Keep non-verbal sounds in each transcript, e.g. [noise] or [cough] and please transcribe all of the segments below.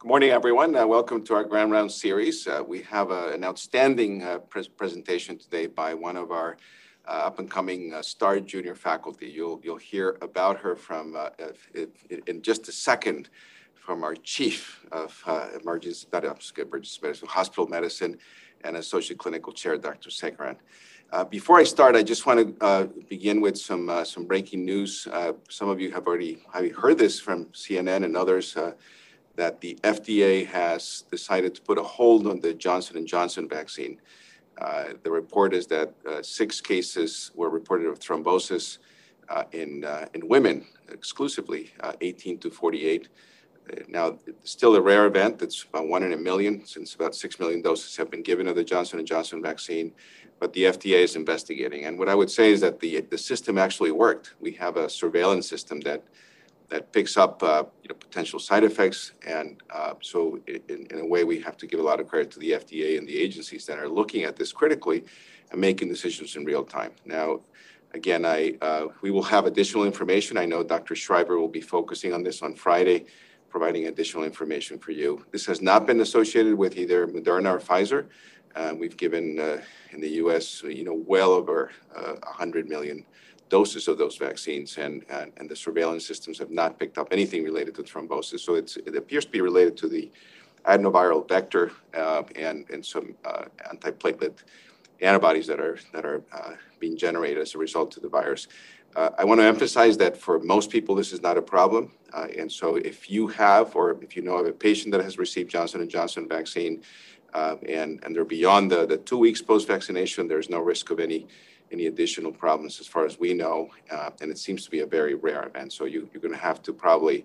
Good morning, everyone. Uh, welcome to our Grand Round series. Uh, we have uh, an outstanding pre presentation today by one of our up-and-coming star junior faculty. You'll you'll hear about her from in just a second from our chief of emergency, not emergency medicine, hospital medicine, and associate clinical chair, Dr. Sekaran. Uh, before I start, I just want to uh, begin with some uh, some breaking news. some of you have already have heard this from CNN and others that the FDA has decided to put a hold on the Johnson & Johnson vaccine. Uh, the report is that uh, six cases were reported of thrombosis uh, in, uh, in women exclusively, uh, 18 to 48. Uh, now, still a rare event. It's about one in a million, since about six million doses have been given of the Johnson & Johnson vaccine. But the FDA is investigating. And what I would say is that the, the system actually worked. We have a surveillance system that that picks up uh, you know, potential side effects. And uh, so, in, a way, we have to give a lot of credit to the FDA and the agencies that are looking at this critically and making decisions in real time. Now, again, I uh, we will have additional information. I know Dr. Schreiber will be focusing on this on Friday, providing additional information for you. This has not been associated with either Moderna or Pfizer. We've given in the U.S. you know well over uh, 100 million doses of those vaccines, and, and, and, the surveillance systems have not picked up anything related to thrombosis. So it appears to be related to the adenoviral vector uh, and, and some uh, antiplatelet antibodies that are, that are uh, being generated as a result of the virus. Uh, I want to emphasize that for most people, this is not a problem. Uh, and so if you have, or if you know of a patient that has received Johnson & Johnson vaccine, uh, and, and they're beyond the, the two weeks post-vaccination, there's no risk of any any additional problems as far as we know. Uh, and it seems to be a very rare event. So you, are going to have to probably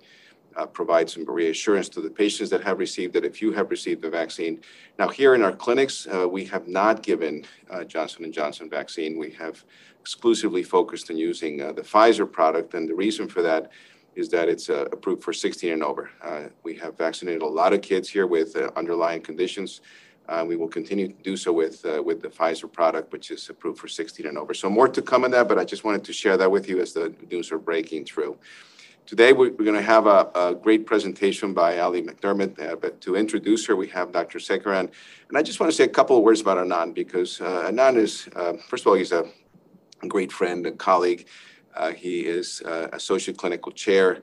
uh, provide some reassurance to the patients that have received it if you have received the vaccine. Now, here in our clinics, uh, we have not given uh, Johnson & Johnson vaccine. We have exclusively focused on using uh, the Pfizer product. And the reason for that is that it's uh, approved for 16 and over. we have vaccinated a lot of kids here with underlying conditions uh, we will continue to do so with uh, with the Pfizer product, which is approved for 16 and over. So more to come on that, but I just wanted to share that with you as the news are breaking through. Today, we're, going to have a, a, great presentation by Ali McDermott, uh, but to introduce her, we have Dr. Sekaran. And I just want to say a couple of words about Anand because uh, Anand is, uh, first of all, he's a great friend and colleague. Uh, he is associate clinical chair.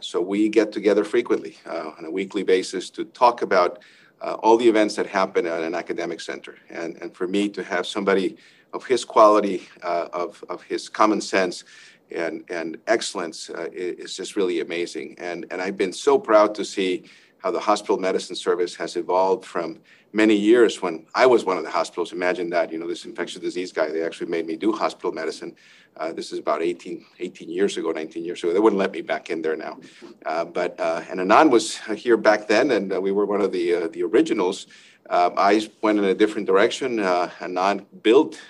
so we get together frequently on a weekly basis to talk about uh, all the events that happen at an academic center. And, and for me to have somebody of his quality, uh, of, of his common sense, and, and excellence uh, is just really amazing. And, and I've been so proud to see how the hospital medicine service has evolved from many years when I was one of the hospitalists. Imagine that, you know, this infectious disease guy, they actually made me do hospital medicine. Uh, this is about 18, 18 years ago, 19 years ago. They wouldn't let me back in there now. Uh, but, uh, and Anand was here back then, and uh, we were one of the, uh, the originals. I went in a different direction. Uh, Anand built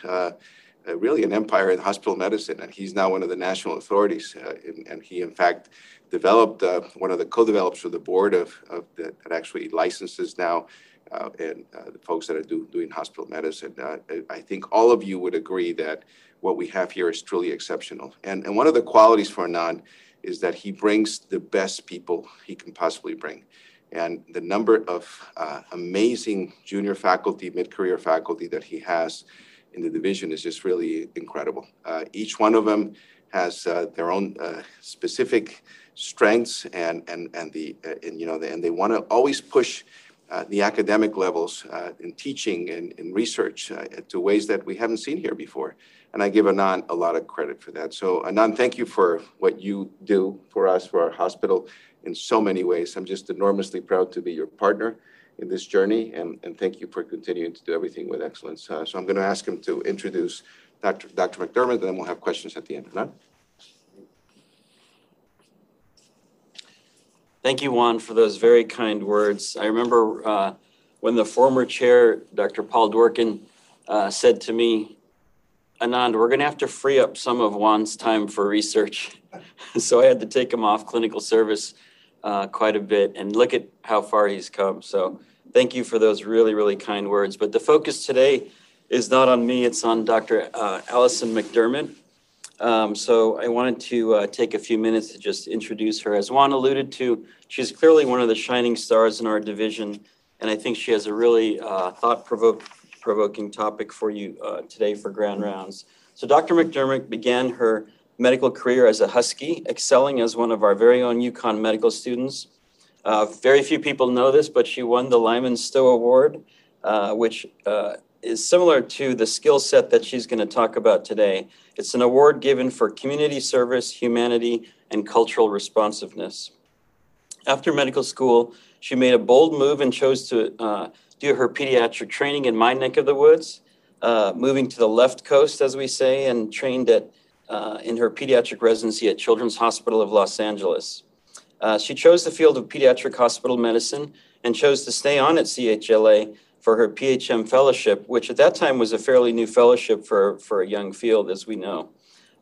really an empire in hospital medicine, and he's now one of the national authorities. And, and, he, in fact, developed one of the co-developers of the board of, of the, that actually licenses now uh, and uh, the folks that are do, doing hospital medicine. Uh, I think all of you would agree that what we have here is truly exceptional. And, and one of the qualities for Anand is that he brings the best people he can possibly bring. And the number of uh, amazing junior faculty, mid-career faculty that he has in the division is just really incredible. Uh, each one of them has uh, their own specific strengths and, and, and, the, and, you know, the, and they want to always push uh, the academic levels uh, in teaching and in research uh, to ways that we haven't seen here before. And I give Anand a lot of credit for that. So Anand, thank you for what you do for us, for our hospital in so many ways. I'm just enormously proud to be your partner in this journey. And, and thank you for continuing to do everything with excellence. Uh, so I'm going to ask him to introduce Dr. Dr. McDermott, and then we'll have questions at the end. Anand? Thank you, Juan, for those very kind words. I remember uh, when the former chair, Dr. Paul Dworkin, uh, said to me, Anand, we're going to have to free up some of Juan's time for research. [laughs] so I had to take him off clinical service uh, quite a bit and look at how far he's come. So thank you for those really, really kind words. But the focus today is not on me, it's on Dr. Uh, Allison McDermott. Um, so I wanted to uh, take a few minutes to just introduce her. As Juan alluded to, she's clearly one of the shining stars in our division, and I think she has a really uh, thought-provoking topic for you uh, today for Grand Rounds. So Dr. McDermott began her medical career as a Husky, excelling as one of our very own UConn medical students. Uh, very few people know this, but she won the Lyman Stowe Award, uh, which uh, is similar to the skill set that she's going to talk about today. It's an award given for community service, humanity, and cultural responsiveness. After medical school, she made a bold move and chose to uh, do her pediatric training in my neck of the woods, uh, moving to the left coast, as we say, and trained at uh, in her pediatric residency at Children's Hospital of Los Angeles. Uh, she chose the field of pediatric hospital medicine and chose to stay on at CHLA for her PHM fellowship, which at that time was a fairly new fellowship for, for a young field, as we know.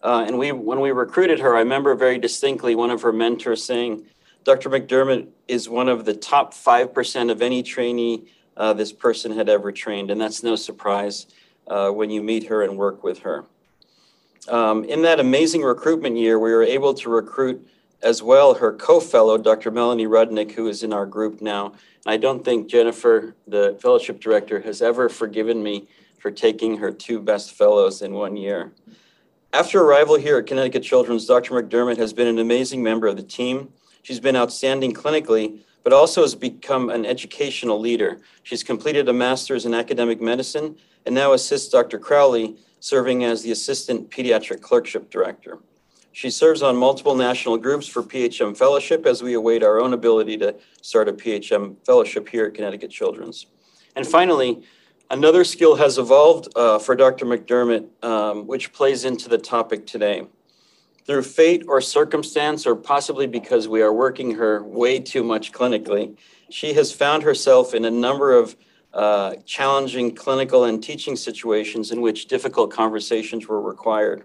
Uh, and we, when we recruited her, I remember very distinctly one of her mentors saying, Dr. McDermott is one of the top 5% of any trainee uh, this person had ever trained. And that's no surprise uh, when you meet her and work with her. Um, in that amazing recruitment year, we were able to recruit as well her co-fellow, Dr. Melanie Rudnick, who is in our group now. And I don't think Jennifer, the fellowship director, has ever forgiven me for taking her two best fellows in one year. After arrival here at Connecticut Children's, Dr. McDermott has been an amazing member of the team. She's been outstanding clinically, but also has become an educational leader. She's completed a master's in academic medicine and now assists Dr. Crowley, serving as the assistant pediatric clerkship director. She serves on multiple national groups for PHM fellowship as we await our own ability to start a PHM fellowship here at Connecticut Children's. And finally, another skill has evolved uh, for Dr. McDermott, um, which plays into the topic today. Through fate or circumstance, or possibly because we are working her way too much clinically, she has found herself in a number of uh, challenging clinical and teaching situations in which difficult conversations were required.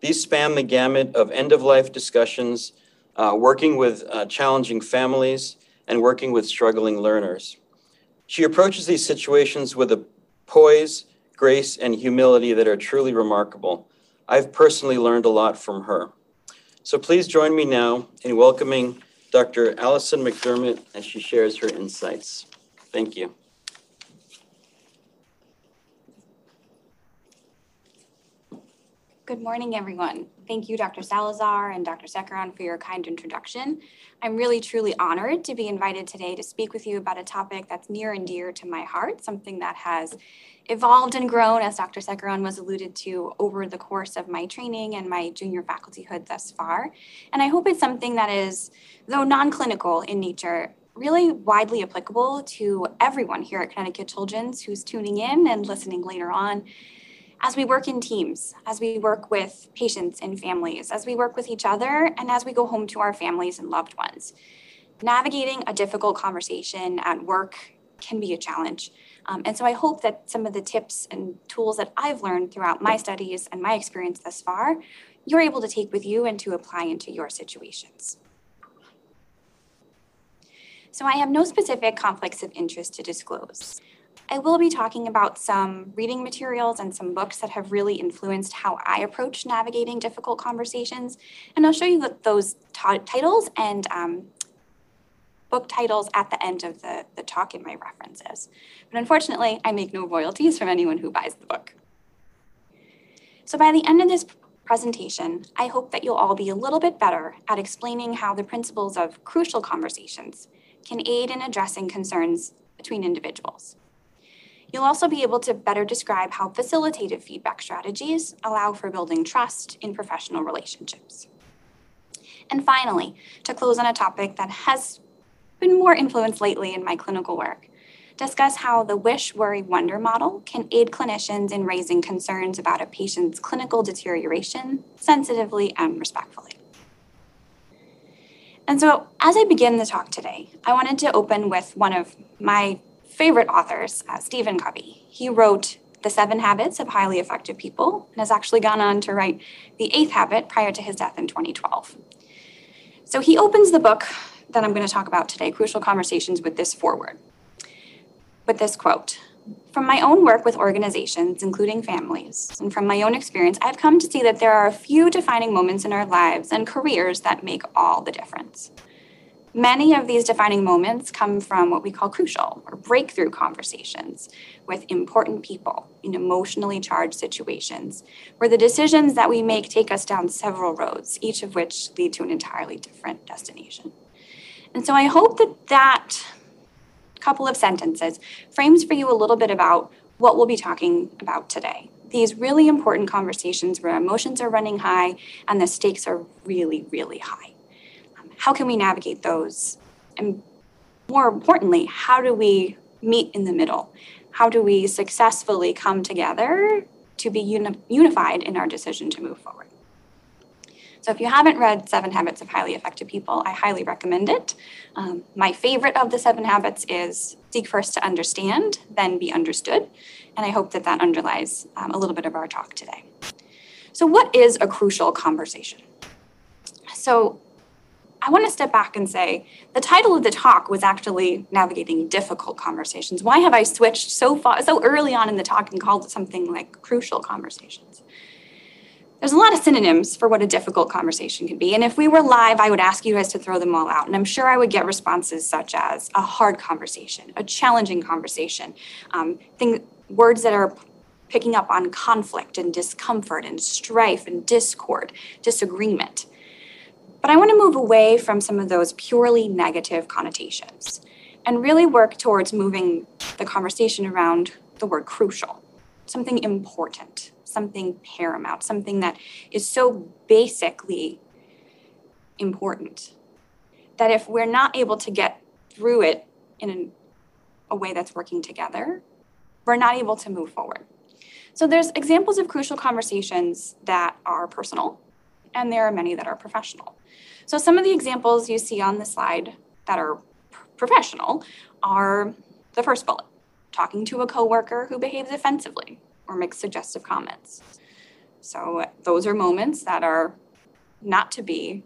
These span the gamut of end of life discussions, uh, working with uh, challenging families, and working with struggling learners. She approaches these situations with a poise, grace, and humility that are truly remarkable. I've personally learned a lot from her. So please join me now in welcoming Dr. Allison McDermott as she shares her insights. Thank you. Good morning, everyone. Thank you, Dr. Salazar and Dr. Sekaran for your kind introduction. I'm really truly honored to be invited today to speak with you about a topic that's near and dear to my heart, something that has evolved and grown, as Dr. Sekaran was alluded to, over the course of my training and my junior facultyhood thus far. And I hope it's something that is, though non-clinical in nature, really widely applicable to everyone here at Connecticut Children's who's tuning in and listening later on as we work in teams, as we work with patients and families, as we work with each other, and as we go home to our families and loved ones. Navigating a difficult conversation at work can be a challenge. Um, and so I hope that some of the tips and tools that I've learned throughout my studies and my experience thus far, you're able to take with you and to apply into your situations. So I have no specific conflicts of interest to disclose. I will be talking about some reading materials and some books that have really influenced how I approach navigating difficult conversations. And I'll show you those titles and um, book titles at the end of the, the talk in my references. But unfortunately, I make no royalties from anyone who buys the book. So by the end of this presentation, I hope that you'll all be a little bit better at explaining how the principles of crucial conversations can aid in addressing concerns between individuals. You'll also be able to better describe how facilitative feedback strategies allow for building trust in professional relationships. And finally, to close on a topic that has been more influenced lately in my clinical work, discuss how the wish, worry, wonder model can aid clinicians in raising concerns about a patient's clinical deterioration sensitively and respectfully. And so, as I begin the talk today, I wanted to open with one of my favorite authors, uh, Stephen Covey. He wrote The Seven Habits of Highly Effective People and has actually gone on to write The Eighth Habit prior to his death in 2012. So he opens the book that I'm going to talk about today, Crucial Conversations, with this foreword, with this quote From my own work with organizations, including families, and from my own experience, I've come to see that there are a few defining moments in our lives and careers that make all the difference. Many of these defining moments come from what we call crucial or breakthrough conversations with important people in emotionally charged situations, where the decisions that we make take us down several roads, each of which lead to an entirely different destination. And so I hope that that couple of sentences frames for you a little bit about what we'll be talking about today. These really important conversations where emotions are running high and the stakes are really, really high. How can we navigate those? And more importantly, how do we meet in the middle? How do we successfully come together to be uni- unified in our decision to move forward? So if you haven't read Seven Habits of Highly Effective People, I highly recommend it. Um, my favorite of the seven habits is seek first to understand, then be understood. And I hope that that underlies um, a little bit of our talk today. So, what is a crucial conversation? So, I want to step back and say the title of the talk was actually navigating difficult conversations. Why have I switched so far so early on in the talk and called it something like crucial conversations? there's a lot of synonyms for what a difficult conversation can be. And if we were live, I would ask you guys to throw them all out. And I'm sure I would get responses such as a hard conversation, a challenging conversation, um, thing, words that are picking up on conflict and discomfort and strife and discord, disagreement. But I want to move away from some of those purely negative connotations and really work towards moving the conversation around the word crucial, something important something paramount, something that is so basically important that if we're not able to get through it in a way that's working together, we're not able to move forward. So there's examples of crucial conversations that are personal, and there are many that are professional. So some of the examples you see on the slide that are professional are the first bullet, talking to a coworker who behaves offensively or makes suggestive comments. So those are moments that are not to be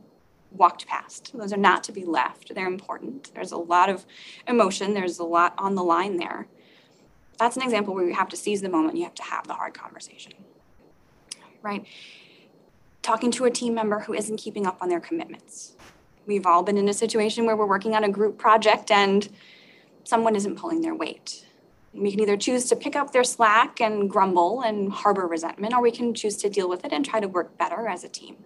walked past. Those are not to be left. They're important. There's a lot of emotion, there's a lot on the line there. That's an example where you have to seize the moment, you have to have the hard conversation. Right? Talking to a team member who isn't keeping up on their commitments. We've all been in a situation where we're working on a group project and someone isn't pulling their weight we can either choose to pick up their slack and grumble and harbor resentment, or we can choose to deal with it and try to work better as a team.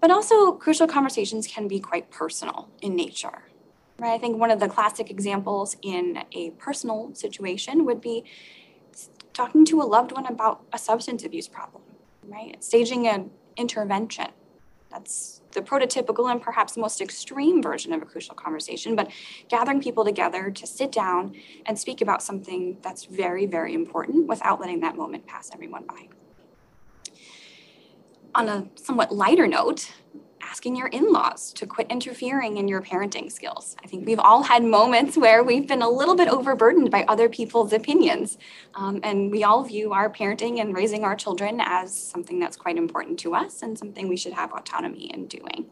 But also, crucial conversations can be quite personal in nature. Right? I think one of the classic examples in a personal situation would be talking to a loved one about a substance abuse problem, right? Staging an intervention. That's the prototypical and perhaps most extreme version of a crucial conversation, but gathering people together to sit down and speak about something that's very, very important without letting that moment pass everyone by. On a somewhat lighter note, asking your in laws to quit interfering in your parenting skills. I think we've all had moments where we've been a little bit overburdened by other people's opinions. Um, and we all view our parenting and raising our children as something that's quite important to us and something we should have autonomy in doing.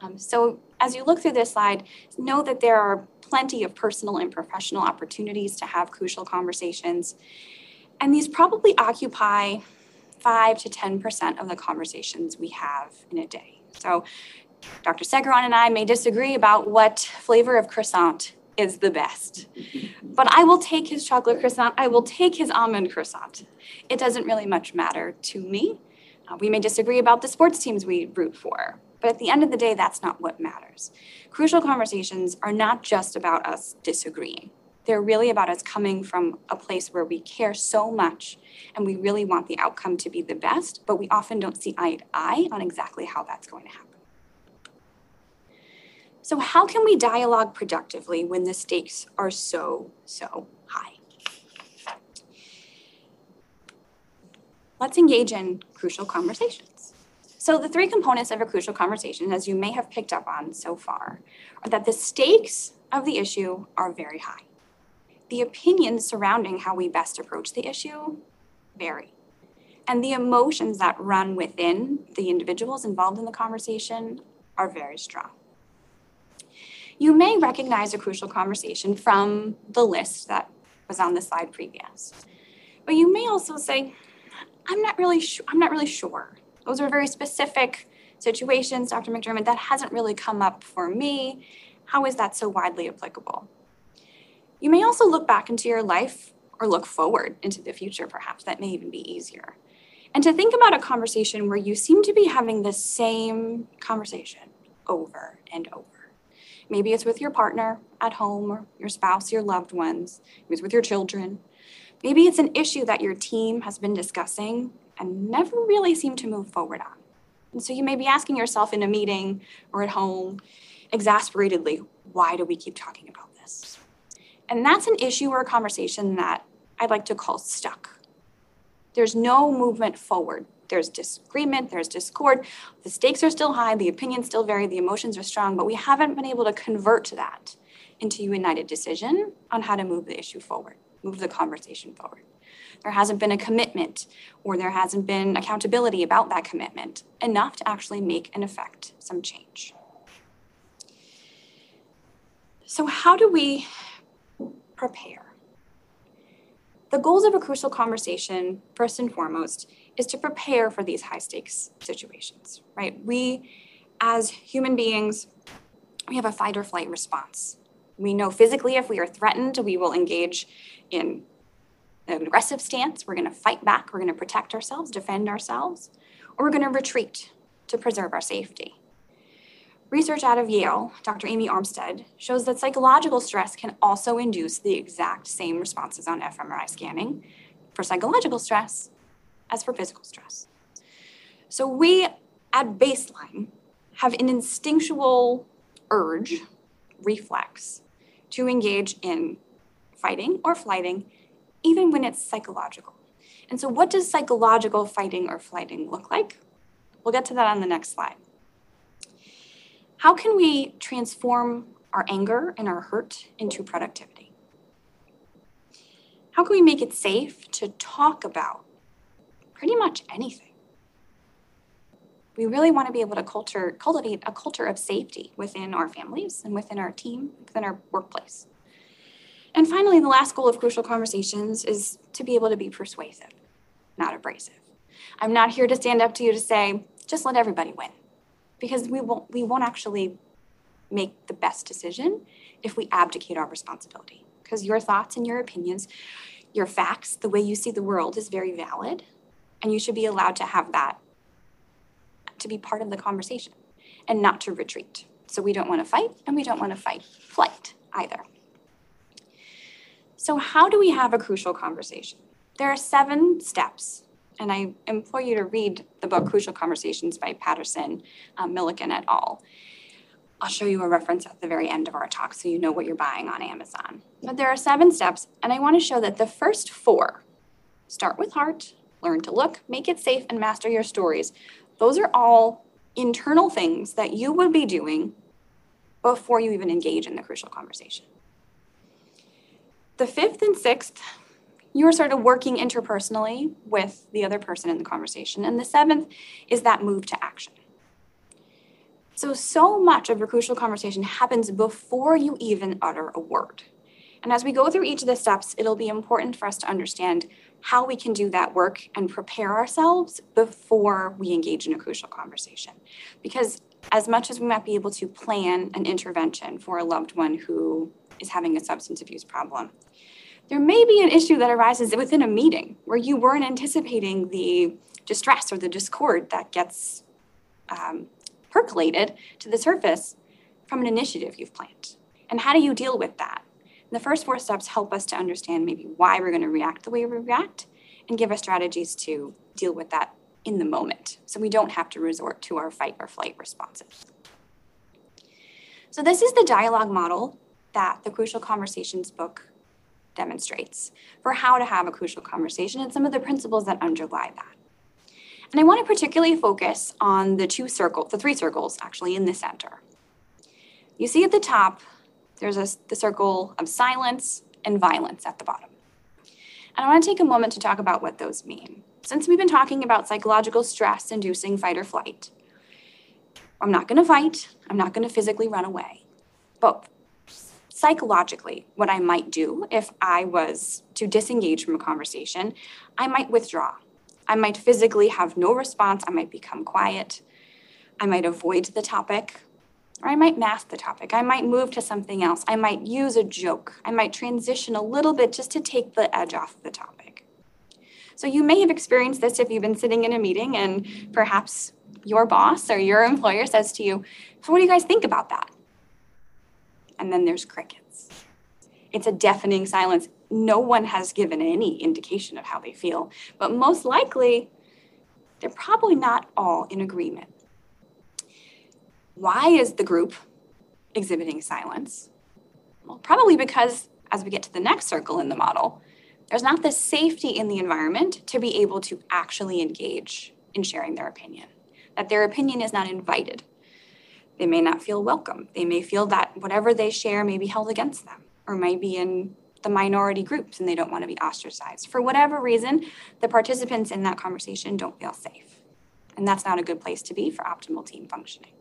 Um, so, as you look through this slide, know that there are plenty of personal and professional opportunities to have crucial conversations. And these probably occupy 5 to 10% of the conversations we have in a day. So Dr. Sekaran and I may disagree about what flavor of croissant is the best. But I will take his chocolate croissant. I will take his almond croissant. It doesn't really much matter to me. Uh, we may disagree about the sports teams we root for, but at the end of the day, that's not what matters. Crucial conversations are not just about us disagreeing. They're really about us coming from a place where we care so much and we really want the outcome to be the best, but we often don't see eye to eye on exactly how that's going to happen. So, how can we dialogue productively when the stakes are so, so high? Let's engage in crucial conversations. So, the three components of a crucial conversation, as you may have picked up on so far, are that the stakes of the issue are very high the opinions surrounding how we best approach the issue vary. And the emotions that run within the individuals involved in the conversation are very strong. You may recognize a crucial conversation from the list that was on the slide previous. But you may also say, I'm not really sure, I'm not really sure. Those are very specific situations, Dr. McDermott, that hasn't really come up for me. How is that so widely applicable? You may also look back into your life or look forward into the future, perhaps. That may even be easier. And to think about a conversation where you seem to be having the same conversation over and over. Maybe it's with your partner at home or your spouse, your loved ones, maybe it's with your children. Maybe it's an issue that your team has been discussing and never really seem to move forward on. And so you may be asking yourself in a meeting or at home, exasperatedly, why do we keep talking about this? And that's an issue or a conversation that I'd like to call stuck. There's no movement forward. There's disagreement, there's discord. The stakes are still high, the opinions still vary, the emotions are strong, but we haven't been able to convert that into a united decision on how to move the issue forward, move the conversation forward. There hasn't been a commitment or there hasn't been accountability about that commitment enough to actually make and affect some change. So, how do we prepare? The goals of a crucial conversation, first and foremost, is to prepare for these high stakes situations, right? We, as human beings, we have a fight or flight response. We know physically if we are threatened, we will engage in an aggressive stance. We're going to fight back. We're going to protect ourselves, defend ourselves, or we're going to retreat to preserve our safety. Research out of Yale, Dr. Amy Arnsten, shows that psychological stress can also induce the exact same responses on fMRI scanning for psychological stress as for physical stress. So we, at baseline, have an instinctual urge, reflex, to engage in fighting or flighting, even when it's psychological. And so, what does psychological fighting or flighting look like? We'll get to that on the next slide. How can we transform our anger and our hurt into productivity? How can we make it safe to talk about pretty much anything? We really want to be able to culture, cultivate a culture of safety within our families and within our team, within our workplace. And finally, the last goal of crucial conversations is to be able to be persuasive, not abrasive. I'm not here to stand up to you to say, just let everybody win because we won't we won't actually make the best decision if we abdicate our responsibility. Because your thoughts and your opinions your facts the way you see the world is very valid and you should be allowed to have that to be part of the conversation and not to retreat. So we don't want to fight and we don't want to fight flight either. So how do we have a crucial conversation? There are seven steps and I implore you to read the book Crucial Conversations by Patterson, um, McMillan et al. I'll show you a reference at the very end of our talk so you know what you're buying on Amazon. But there are seven steps, and I want to show that the first four start with heart, learn to look, make it safe, and master your stories. Those are all internal things that you would be doing before you even engage in the crucial conversation. The fifth and sixth you're sort of working interpersonally with the other person in the conversation. And the seventh is that move to action. So, so much of a crucial conversation happens before you even utter a word. And as we go through each of the steps, it'll be important for us to understand how we can do that work and prepare ourselves before we engage in a crucial conversation. Because as much as we might be able to plan an intervention for a loved one who is having a substance abuse problem, there may be an issue that arises within a meeting where you weren't anticipating the distress or the discord that gets um, percolated to the surface from an initiative you've planned. And how do you deal with that? And the first four steps help us to understand maybe why we're going to react the way we react and give us strategies to deal with that in the moment so we don't have to resort to our fight or flight responses. So, this is the dialogue model that the Crucial Conversations book demonstrates for how to have a crucial conversation and some of the principles that underlie that. And I want to particularly focus on the two circles, the three circles actually in the center. You see at the top, there's a, the circle of silence and violence at the bottom. And I want to take a moment to talk about what those mean. Since we've been talking about psychological stress inducing fight or flight, I'm not going to fight, I'm not going to physically run away. But psychologically, what I might do if I was to disengage from a conversation, I might withdraw. I might physically have no response. I might become quiet. I might avoid the topic, or I might mask the topic. I might move to something else. I might use a joke. I might transition a little bit just to take the edge off the topic. So you may have experienced this if you've been sitting in a meeting and perhaps your boss or your employer says to you, So, what do you guys think about that? And then there's crickets. It's a deafening silence. No one has given any indication of how they feel, but most likely, they're probably not all in agreement. Why is the group exhibiting silence? Well, probably because as we get to the next circle in the model, there's not the safety in the environment to be able to actually engage in sharing their opinion, that their opinion is not invited. They may not feel welcome. They may feel that whatever they share may be held against them or may be in the minority groups and they don't want to be ostracized. For whatever reason, the participants in that conversation don't feel safe. And that's not a good place to be for optimal team functioning.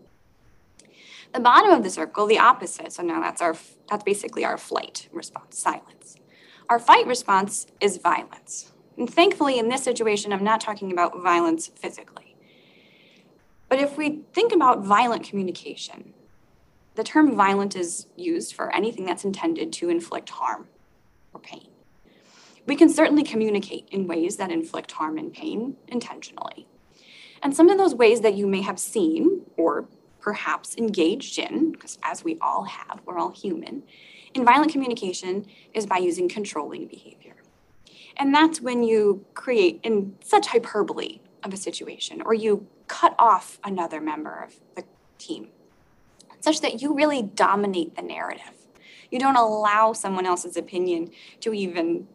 The bottom of the circle, the opposite. So now that's our that's basically our flight response, silence. Our fight response is violence. And thankfully in this situation I'm not talking about violence physically. But if we think about violent communication, the term violent is used for anything that's intended to inflict harm or pain. We can certainly communicate in ways that inflict harm and pain intentionally. And some of those ways that you may have seen or perhaps engaged in, because as we all have, we're all human, in violent communication is by using controlling behavior. And that's when you create in such hyperbole of a situation, or you cut off another member of the team, such that you really dominate the narrative. You don't allow someone else's opinion to even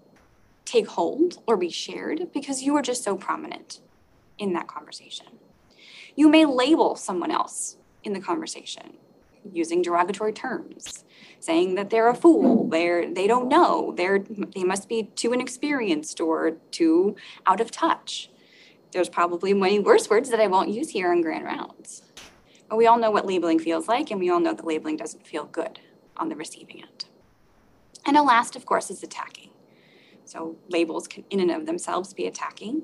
take hold or be shared because you are just so prominent in that conversation. You may label someone else in the conversation using derogatory terms saying that they're a fool they're they don't know they're they must be too inexperienced or too out of touch there's probably many worse words that i won't use here in grand rounds. But we all know what labeling feels like and we all know that labeling doesn't feel good on the receiving end. And a last of course is attacking. So labels can in and of themselves be attacking.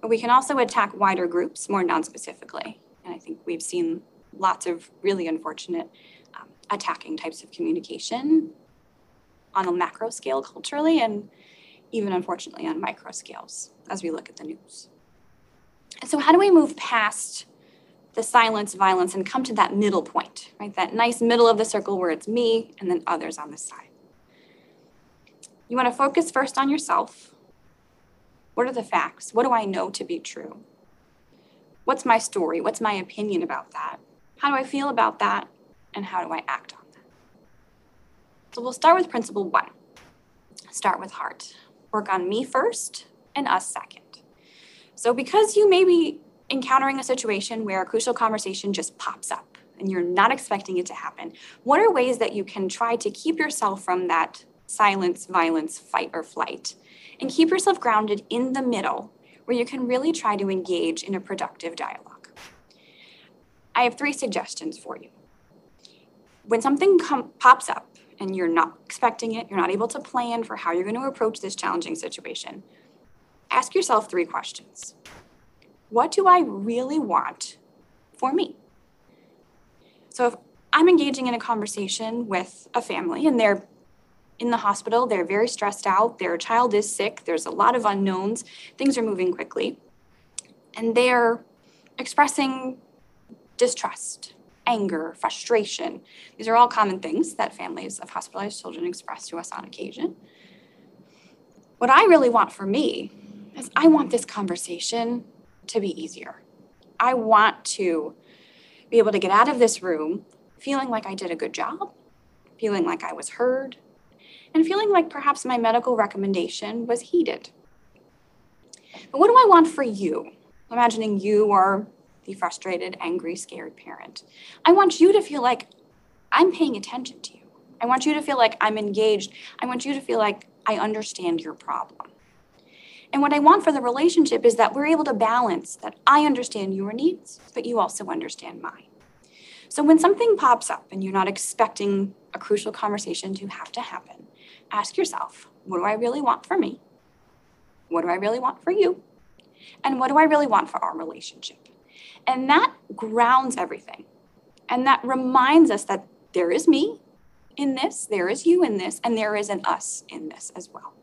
But we can also attack wider groups more non-specifically. And i think we've seen lots of really unfortunate um, attacking types of communication on a macro scale culturally and even unfortunately on micro scales as we look at the news. So how do we move past the silence, violence, and come to that middle point, right? That nice middle of the circle where it's me and then others on the side. You want to focus first on yourself. What are the facts? What do I know to be true? What's my story? What's my opinion about that? How do I feel about that? And how do I act on that? So we'll start with principle one. Start with heart. Work on me first and us second. So because you may be encountering a situation where a crucial conversation just pops up and you're not expecting it to happen, what are ways that you can try to keep yourself from that silence, violence, fight, or flight and keep yourself grounded in the middle where you can really try to engage in a productive dialogue? I have three suggestions for you. When something com- pops up and you're not expecting it, you're not able to plan for how you're going to approach this challenging situation, ask yourself three questions. What do I really want for me? So if I'm engaging in a conversation with a family and they're in the hospital, they're very stressed out, their child is sick, there's a lot of unknowns, things are moving quickly, and they're expressing distrust, anger, frustration. These are all common things that families of hospitalized children express to us on occasion. What I really want for me is I want this conversation to be easier. I want to be able to get out of this room feeling like I did a good job, feeling like I was heard, and feeling like perhaps my medical recommendation was heeded. But what do I want for you? Imagining you are the frustrated, angry, scared parent. I want you to feel like I'm paying attention to you. I want you to feel like I'm engaged. I want you to feel like I understand your problem. And what I want for the relationship is that we're able to balance that I understand your needs, but you also understand mine. So when something pops up and you're not expecting a crucial conversation to have to happen, ask yourself, what do I really want for me? What do I really want for you? And what do I really want for our relationship? And that grounds everything. And that reminds us that there is me in this, there is you in this, and there is an us in this as well.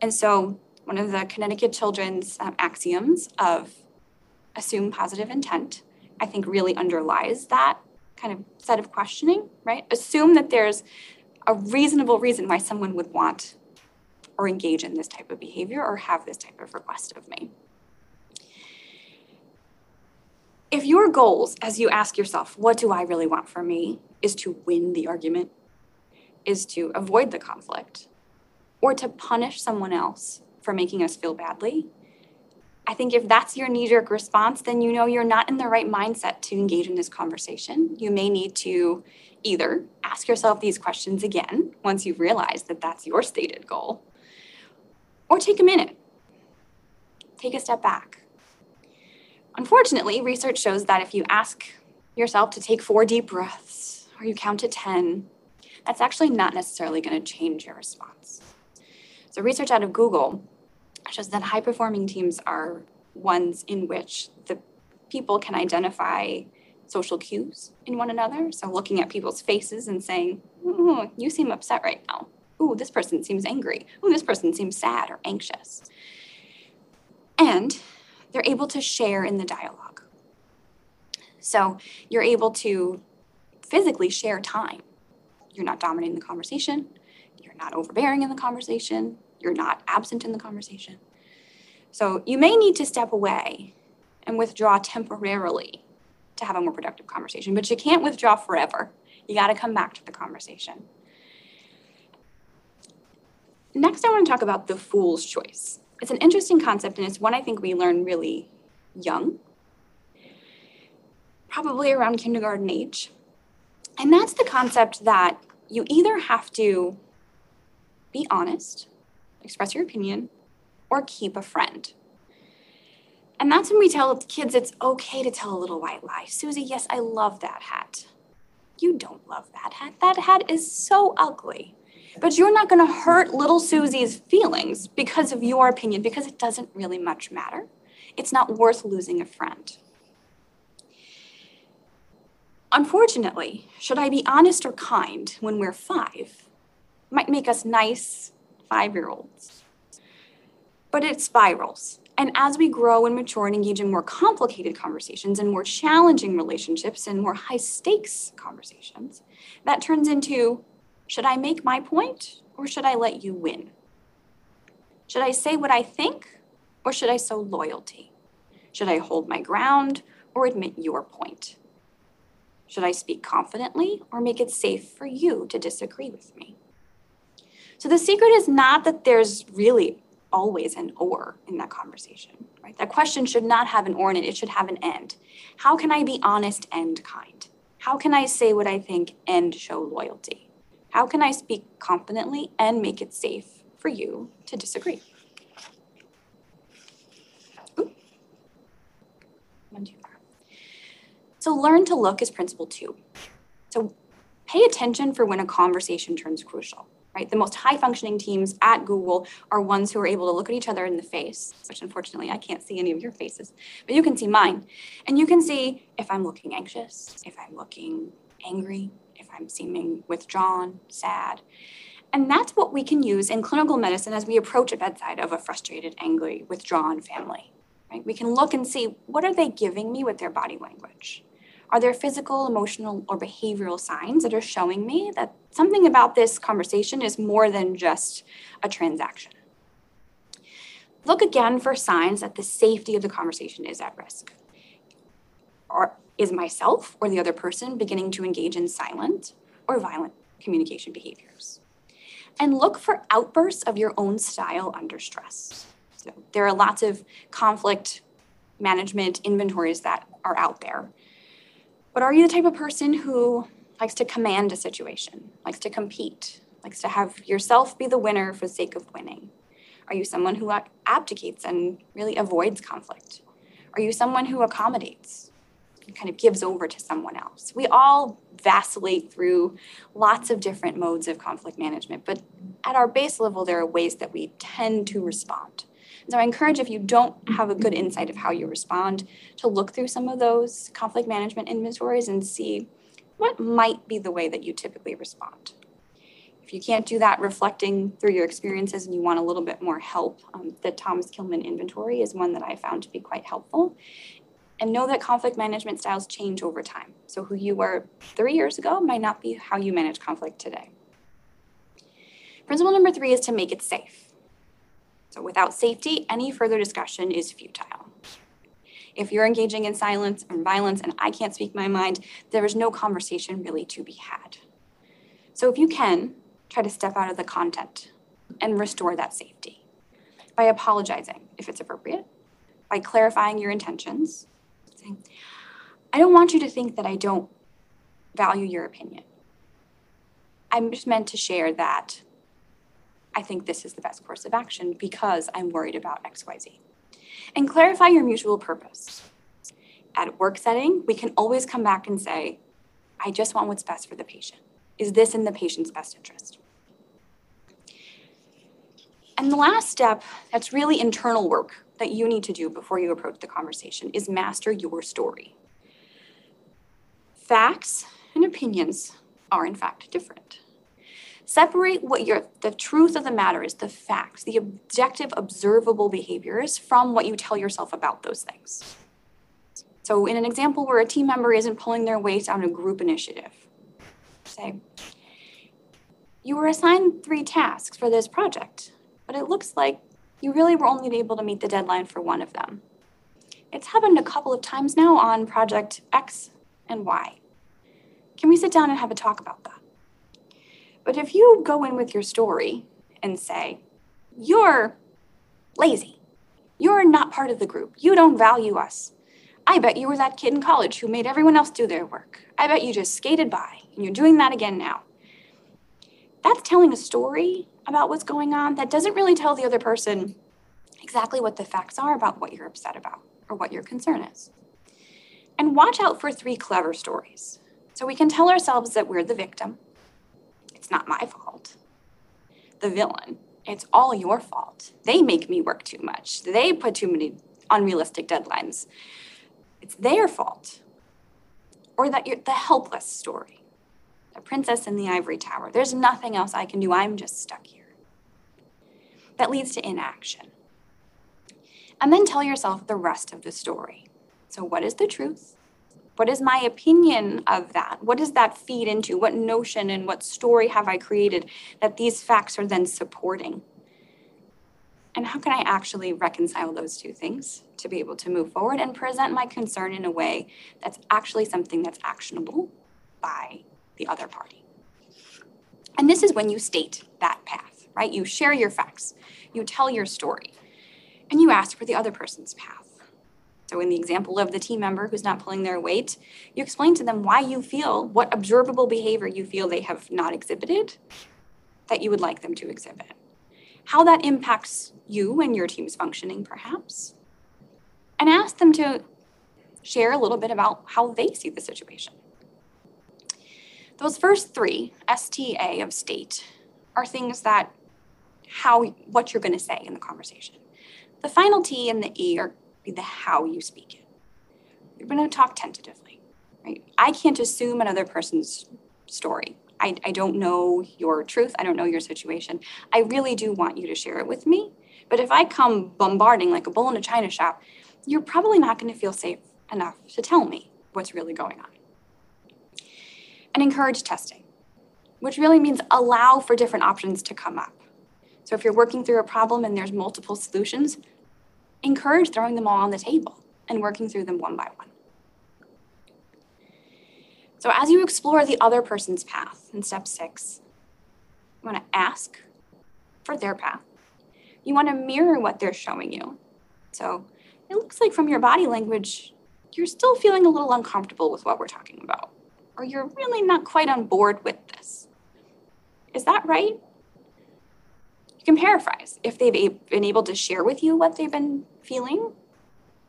And so, one of the Connecticut Children's um, axioms of assume positive intent, I think really underlies that kind of set of questioning, right? Assume that there's a reasonable reason why someone would want or engage in this type of behavior or have this type of request of me. If your goals, as you ask yourself, what do I really want for me, is to win the argument, is to avoid the conflict, or to punish someone else for making us feel badly, I think if that's your knee jerk response, then you know you're not in the right mindset to engage in this conversation. You may need to either ask yourself these questions again once you've realized that that's your stated goal, or take a minute, take a step back. Unfortunately, research shows that if you ask yourself to take four deep breaths or you count to 10, that's actually not necessarily going to change your response. So, research out of Google shows that high performing teams are ones in which the people can identify social cues in one another. So looking at people's faces and saying, "Ooh, you seem upset right now. Ooh, this person seems angry. Ooh, this person seems sad or anxious. And they're able to share in the dialogue. So you're able to physically share time. You're not dominating the conversation. You're not overbearing in the conversation you're not absent in the conversation. So you may need to step away and withdraw temporarily to have a more productive conversation, but you can't withdraw forever. You got to come back to the conversation. Next, I want to talk about the fool's choice. It's an interesting concept, and it's one I think we learn really young, probably around kindergarten age. And that's the concept that you either have to be honest express your opinion, or keep a friend. And that's when we tell kids it's okay to tell a little white lie. Susie, yes, I love that hat. You don't love that hat. That hat is so ugly. But you're not going to hurt little Susie's feelings because of your opinion, because it doesn't really much matter. It's not worth losing a friend. Unfortunately, should I be honest or kind when we're five might make us nice five year olds. But it spirals. And as we grow and mature and engage in more complicated conversations and more challenging relationships and more high stakes conversations, that turns into should I make my point or should I let you win? Should I say what I think or should I sow loyalty? Should I hold my ground or admit your point? Should I speak confidently or make it safe for you to disagree with me? So the secret is not that there's really always an or in that conversation, right? That question should not have an or in it, it should have an end. How can I be honest and kind? How can I say what I think and show loyalty? How can I speak confidently and make it safe for you to disagree? So learn to look is principle two. So pay attention for when a conversation turns crucial right? The most high functioning teams at Google are ones who are able to look at each other in the face, which unfortunately I can't see any of your faces, but you can see mine. And you can see if I'm looking anxious, if I'm looking angry, if I'm seeming withdrawn, sad. And that's what we can use in clinical medicine as we approach a bedside of a frustrated, angry, withdrawn family. Right? We can look and see what are they giving me with their body language? Are there physical, emotional, or behavioral signs that are showing me that something about this conversation is more than just a transaction? Look again for signs that the safety of the conversation is at risk. Or is myself or the other person beginning to engage in silent or violent communication behaviors? And look for outbursts of your own style under stress. So there are lots of conflict management inventories that are out there but are you the type of person who likes to command a situation, likes to compete, likes to have yourself be the winner for the sake of winning? Are you someone who abdicates and really avoids conflict? Are you someone who accommodates? kind of gives over to someone else. We all vacillate through lots of different modes of conflict management, but at our base level, there are ways that we tend to respond. So I encourage if you don't have a good insight of how you respond, to look through some of those conflict management inventories and see what might be the way that you typically respond. If you can't do that reflecting through your experiences and you want a little bit more help, um, the Thomas Kilmann inventory is one that I found to be quite helpful. And know that conflict management styles change over time. So who you were three years ago might not be how you manage conflict today. Principle number three is to make it safe. So without safety, any further discussion is futile. If you're engaging in silence and violence and I can't speak my mind, there is no conversation really to be had. So if you can, try to step out of the content and restore that safety by apologizing if it's appropriate, by clarifying your intentions, saying, I don't want you to think that I don't value your opinion. I'm just meant to share that I think this is the best course of action because I'm worried about XYZ. And clarify your mutual purpose. At a work setting, we can always come back and say, I just want what's best for the patient. Is this in the patient's best interest? And the last step that's really internal work that you need to do before you approach the conversation is master your story. Facts and opinions are, in fact, different. Separate what your the truth of the matter is, the facts, the objective observable behaviors from what you tell yourself about those things. So in an example where a team member isn't pulling their weight on a group initiative, say, you were assigned three tasks for this project, but it looks like you really were only able to meet the deadline for one of them. It's happened a couple of times now on project X and Y. Can we sit down and have a talk about that? But if you go in with your story and say, you're lazy, you're not part of the group, you don't value us. I bet you were that kid in college who made everyone else do their work. I bet you just skated by and you're doing that again now. That's telling a story about what's going on that doesn't really tell the other person exactly what the facts are about what you're upset about or what your concern is. And watch out for three clever stories. So we can tell ourselves that we're the victim, it's not my fault. The villain, it's all your fault. They make me work too much. They put too many unrealistic deadlines. It's their fault. Or that you're the helpless story. The princess in the ivory tower. There's nothing else I can do. I'm just stuck here. That leads to inaction. And then tell yourself the rest of the story. So, what is the truth? What is my opinion of that? What does that feed into? What notion and what story have I created that these facts are then supporting? And how can I actually reconcile those two things to be able to move forward and present my concern in a way that's actually something that's actionable by the other party? And this is when you state that path, right? You share your facts, you tell your story, and you ask for the other person's path. So, in the example of the team member who's not pulling their weight, you explain to them why you feel, what observable behavior you feel they have not exhibited that you would like them to exhibit, how that impacts you and your team's functioning, perhaps, and ask them to share a little bit about how they see the situation. Those first three, STA of state, are things that how what you're going to say in the conversation. The final T and the E are be the how you speak it. You're going to talk tentatively, right? I can't assume another person's story. I, I don't know your truth. I don't know your situation. I really do want you to share it with me. But if I come bombarding like a bull in a china shop, you're probably not going to feel safe enough to tell me what's really going on. And encourage testing, which really means allow for different options to come up. So if you're working through a problem and there's multiple solutions, encourage throwing them all on the table and working through them one by one. So, as you explore the other person's path in step six, you want to ask for their path. You want to mirror what they're showing you. So, it looks like from your body language, you're still feeling a little uncomfortable with what we're talking about, or you're really not quite on board with this. Is that right? You can paraphrase if they've been able to share with you what they've been feeling.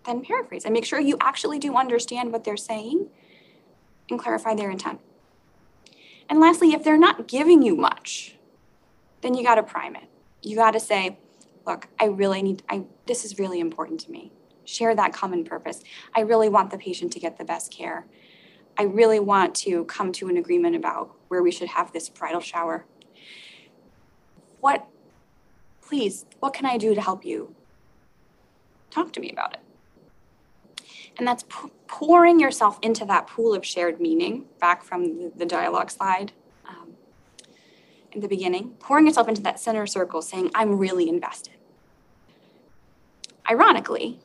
then paraphrase and make sure you actually do understand what they're saying and clarify their intent. And lastly, if they're not giving you much, then you got to prime it. You got to say, look, I really need, I, this is really important to me. Share that common purpose. I really want the patient to get the best care. I really want to come to an agreement about where we should have this bridal shower. What, please, what can I do to help you? Talk to me about it. And that's p- pouring yourself into that pool of shared meaning, back from the, dialogue slide um, in the beginning, pouring yourself into that center circle, saying, I'm really invested. Ironically,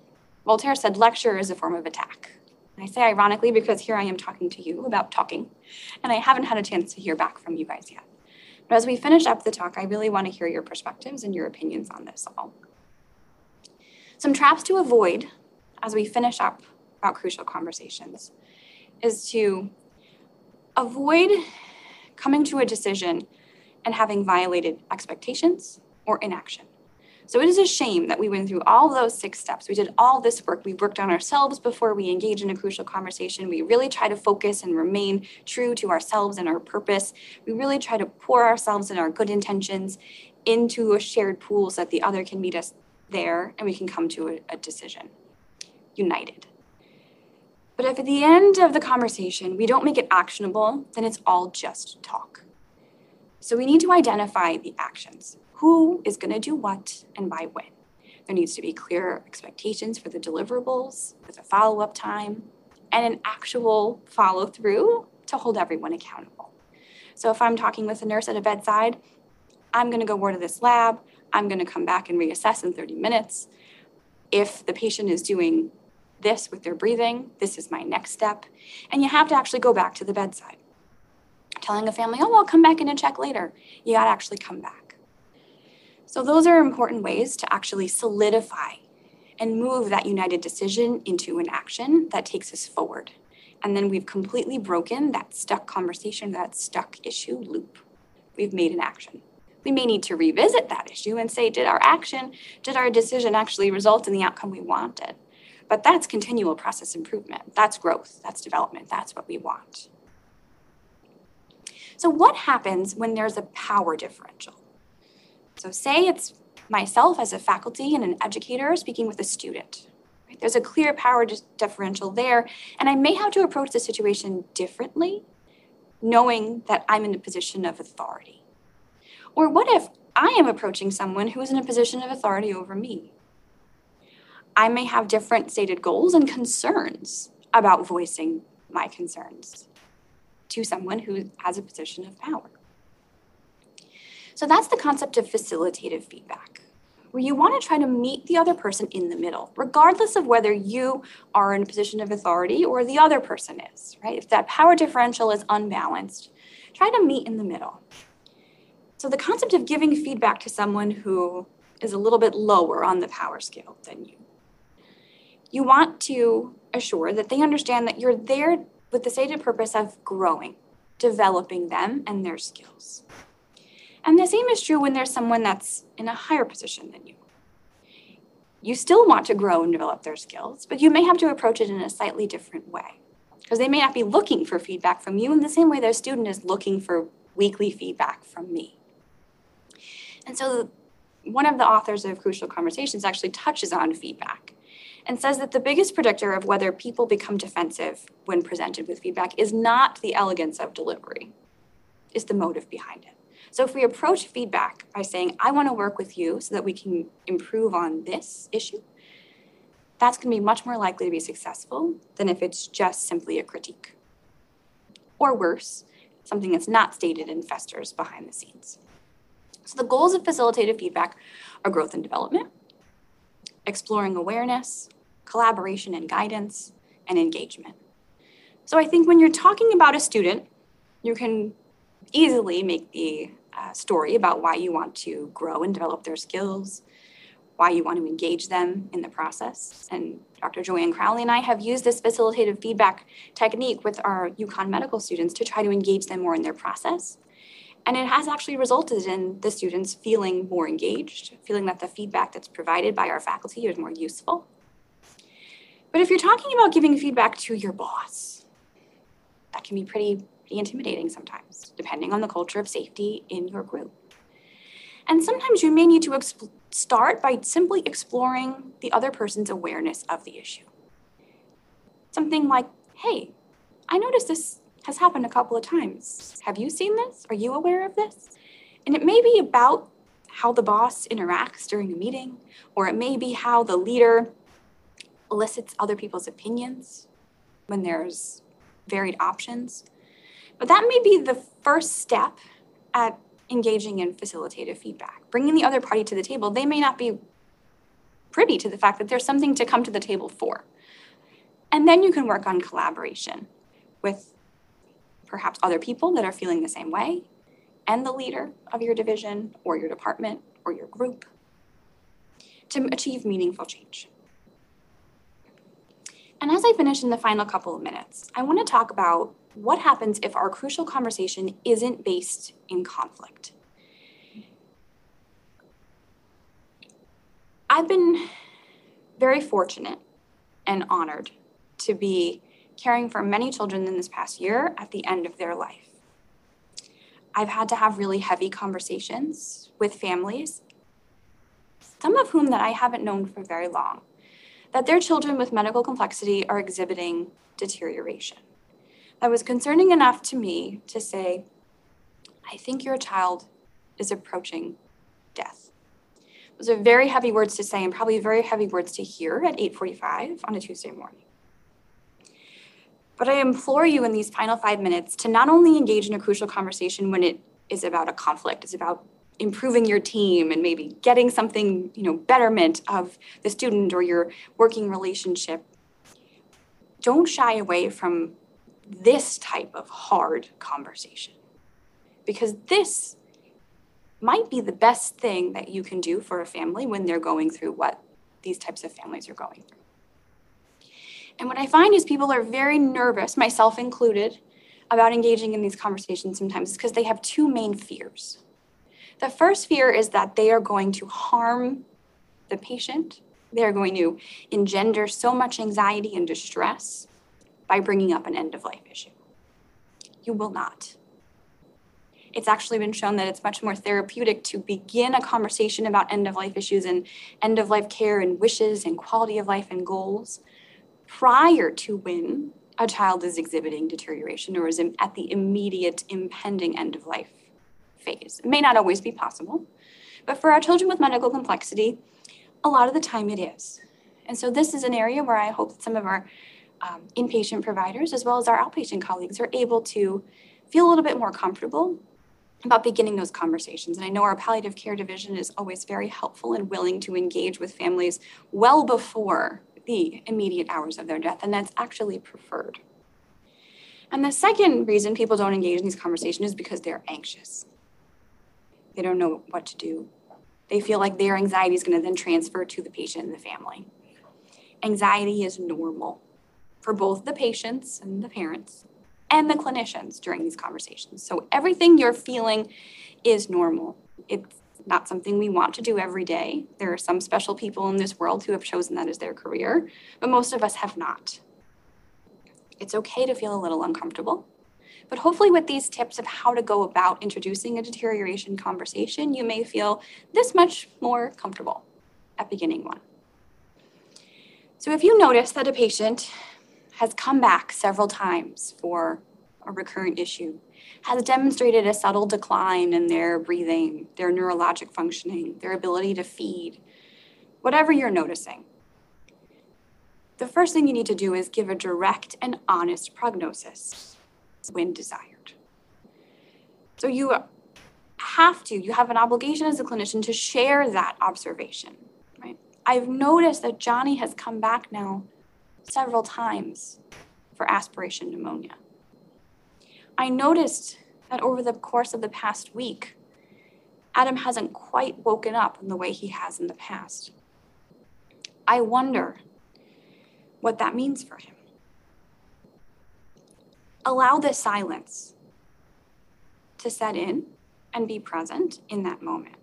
Voltaire said lecture is a form of attack. I say ironically because here I am talking to you about talking, and I haven't had a chance to hear back from you guys yet. But as we finish up the talk, I really want to hear your perspectives and your opinions on this all. Some traps to avoid as we finish up about crucial conversations is to avoid coming to a decision and having violated expectations or inaction. So it is a shame that we went through all those six steps. We did all this work. We worked on ourselves before we engage in a crucial conversation. We really try to focus and remain true to ourselves and our purpose. We really try to pour ourselves and our good intentions into a shared pool so that the other can meet us there and we can come to a, a decision united. But if at the end of the conversation we don't make it actionable, then it's all just talk. So we need to identify the actions who is going to do what and by when. There needs to be clear expectations for the deliverables with a follow up time and an actual follow through to hold everyone accountable. So if I'm talking with a nurse at a bedside, I'm going to go over to this lab. I'm going to come back and reassess in 30 minutes. If the patient is doing this with their breathing, this is my next step. And you have to actually go back to the bedside. Telling a family, oh, I'll come back in and check later. You got to actually come back. So, those are important ways to actually solidify and move that united decision into an action that takes us forward. And then we've completely broken that stuck conversation, that stuck issue loop. We've made an action. We may need to revisit that issue and say, did our action, did our decision actually result in the outcome we wanted? But that's continual process improvement. That's growth. That's development. That's what we want. So, what happens when there's a power differential? So, say it's myself as a faculty and an educator speaking with a student. Right? There's a clear power differential there, and I may have to approach the situation differently, knowing that I'm in a position of authority. Or what if I am approaching someone who is in a position of authority over me? I may have different stated goals and concerns about voicing my concerns to someone who has a position of power. So that's the concept of facilitative feedback, where you want to try to meet the other person in the middle, regardless of whether you are in a position of authority or the other person is, right? If that power differential is unbalanced, try to meet in the middle. So the concept of giving feedback to someone who is a little bit lower on the power scale than you. You want to assure that they understand that you're there with the stated purpose of growing, developing them and their skills. And the same is true when there's someone that's in a higher position than you. You still want to grow and develop their skills, but you may have to approach it in a slightly different way because they may not be looking for feedback from you in the same way their student is looking for weekly feedback from me. And so, one of the authors of Crucial Conversations actually touches on feedback and says that the biggest predictor of whether people become defensive when presented with feedback is not the elegance of delivery, is the motive behind it. So if we approach feedback by saying, I want to work with you so that we can improve on this issue, that's going to be much more likely to be successful than if it's just simply a critique. Or worse, something that's not stated and festers behind the scenes. So the goals of facilitative feedback are growth and development, exploring awareness, collaboration and guidance, and engagement. So I think when you're talking about a student, you can easily make the story about why you want to grow and develop their skills, why you want to engage them in the process. And Dr. Joanne Crowley and I have used this facilitative feedback technique with our UConn medical students to try to engage them more in their process. And it has actually resulted in the students feeling more engaged, feeling that the feedback that's provided by our faculty is more useful. But if you're talking about giving feedback to your boss, that can be pretty, pretty intimidating sometimes, depending on the culture of safety in your group. And sometimes you may need to exp- start by simply exploring the other person's awareness of the issue. Something like, hey, I noticed this has happened a couple of times. Have you seen this? Are you aware of this? And it may be about how the boss interacts during a meeting, or it may be how the leader elicits other people's opinions when there's varied options. But that may be the first step at engaging in facilitative feedback. Bringing the other party to the table, they may not be privy to the fact that there's something to come to the table for. And then you can work on collaboration with perhaps other people that are feeling the same way and the leader of your division or your department or your group to achieve meaningful change. And as I finish in the final couple of minutes, I want to talk about what happens if our crucial conversation isn't based in conflict. I've been very fortunate and honored to be caring for many children in this past year at the end of their life. I've had to have really heavy conversations with families, some of whom that I haven't known for very long, that their children with medical complexity are exhibiting deterioration. That was concerning enough to me to say, I think your child is approaching death. Those are very heavy words to say and probably very heavy words to hear at 8:45 on a Tuesday morning. But I implore you in these final five minutes to not only engage in a crucial conversation when it is about a conflict, it's about improving your team and maybe getting something, you know, betterment of the student or your working relationship. Don't shy away from this type of hard conversation because this might be the best thing that you can do for a family when they're going through what these types of families are going through. And what I find is people are very nervous, myself included, about engaging in these conversations sometimes because they have two main fears. The first fear is that they are going to harm the patient. They are going to engender so much anxiety and distress by bringing up an end of life issue. You will not. It's actually been shown that it's much more therapeutic to begin a conversation about end of life issues and end of life care and wishes and quality of life and goals prior to when a child is exhibiting deterioration or is at the immediate impending end of life phase. It may not always be possible, but for our children with medical complexity, a lot of the time it is. And so this is an area where I hope that some of our um, inpatient providers, as well as our outpatient colleagues, are able to feel a little bit more comfortable about beginning those conversations. And I know our palliative care division is always very helpful and willing to engage with families well before the immediate hours of their death, and that's actually preferred. And the second reason people don't engage in these conversations is because they're anxious. They don't know what to do. They feel like their anxiety is going to then transfer to the patient and the family. Anxiety is normal for both the patients and the parents and the clinicians during these conversations. So everything you're feeling is normal. It's not something we want to do every day. There are some special people in this world who have chosen that as their career, but most of us have not. It's okay to feel a little uncomfortable. But hopefully, with these tips of how to go about introducing a deterioration conversation, you may feel this much more comfortable at beginning one. So, if you notice that a patient has come back several times for a recurrent issue, has demonstrated a subtle decline in their breathing, their neurologic functioning, their ability to feed, whatever you're noticing. The first thing you need to do is give a direct and honest prognosis when desired. So you have to, you have an obligation as a clinician to share that observation, right? I've noticed that Johnny has come back now several times for aspiration pneumonia. I noticed that over the course of the past week, Adam hasn't quite woken up in the way he has in the past. I wonder what that means for him. Allow the silence to set in and be present in that moment.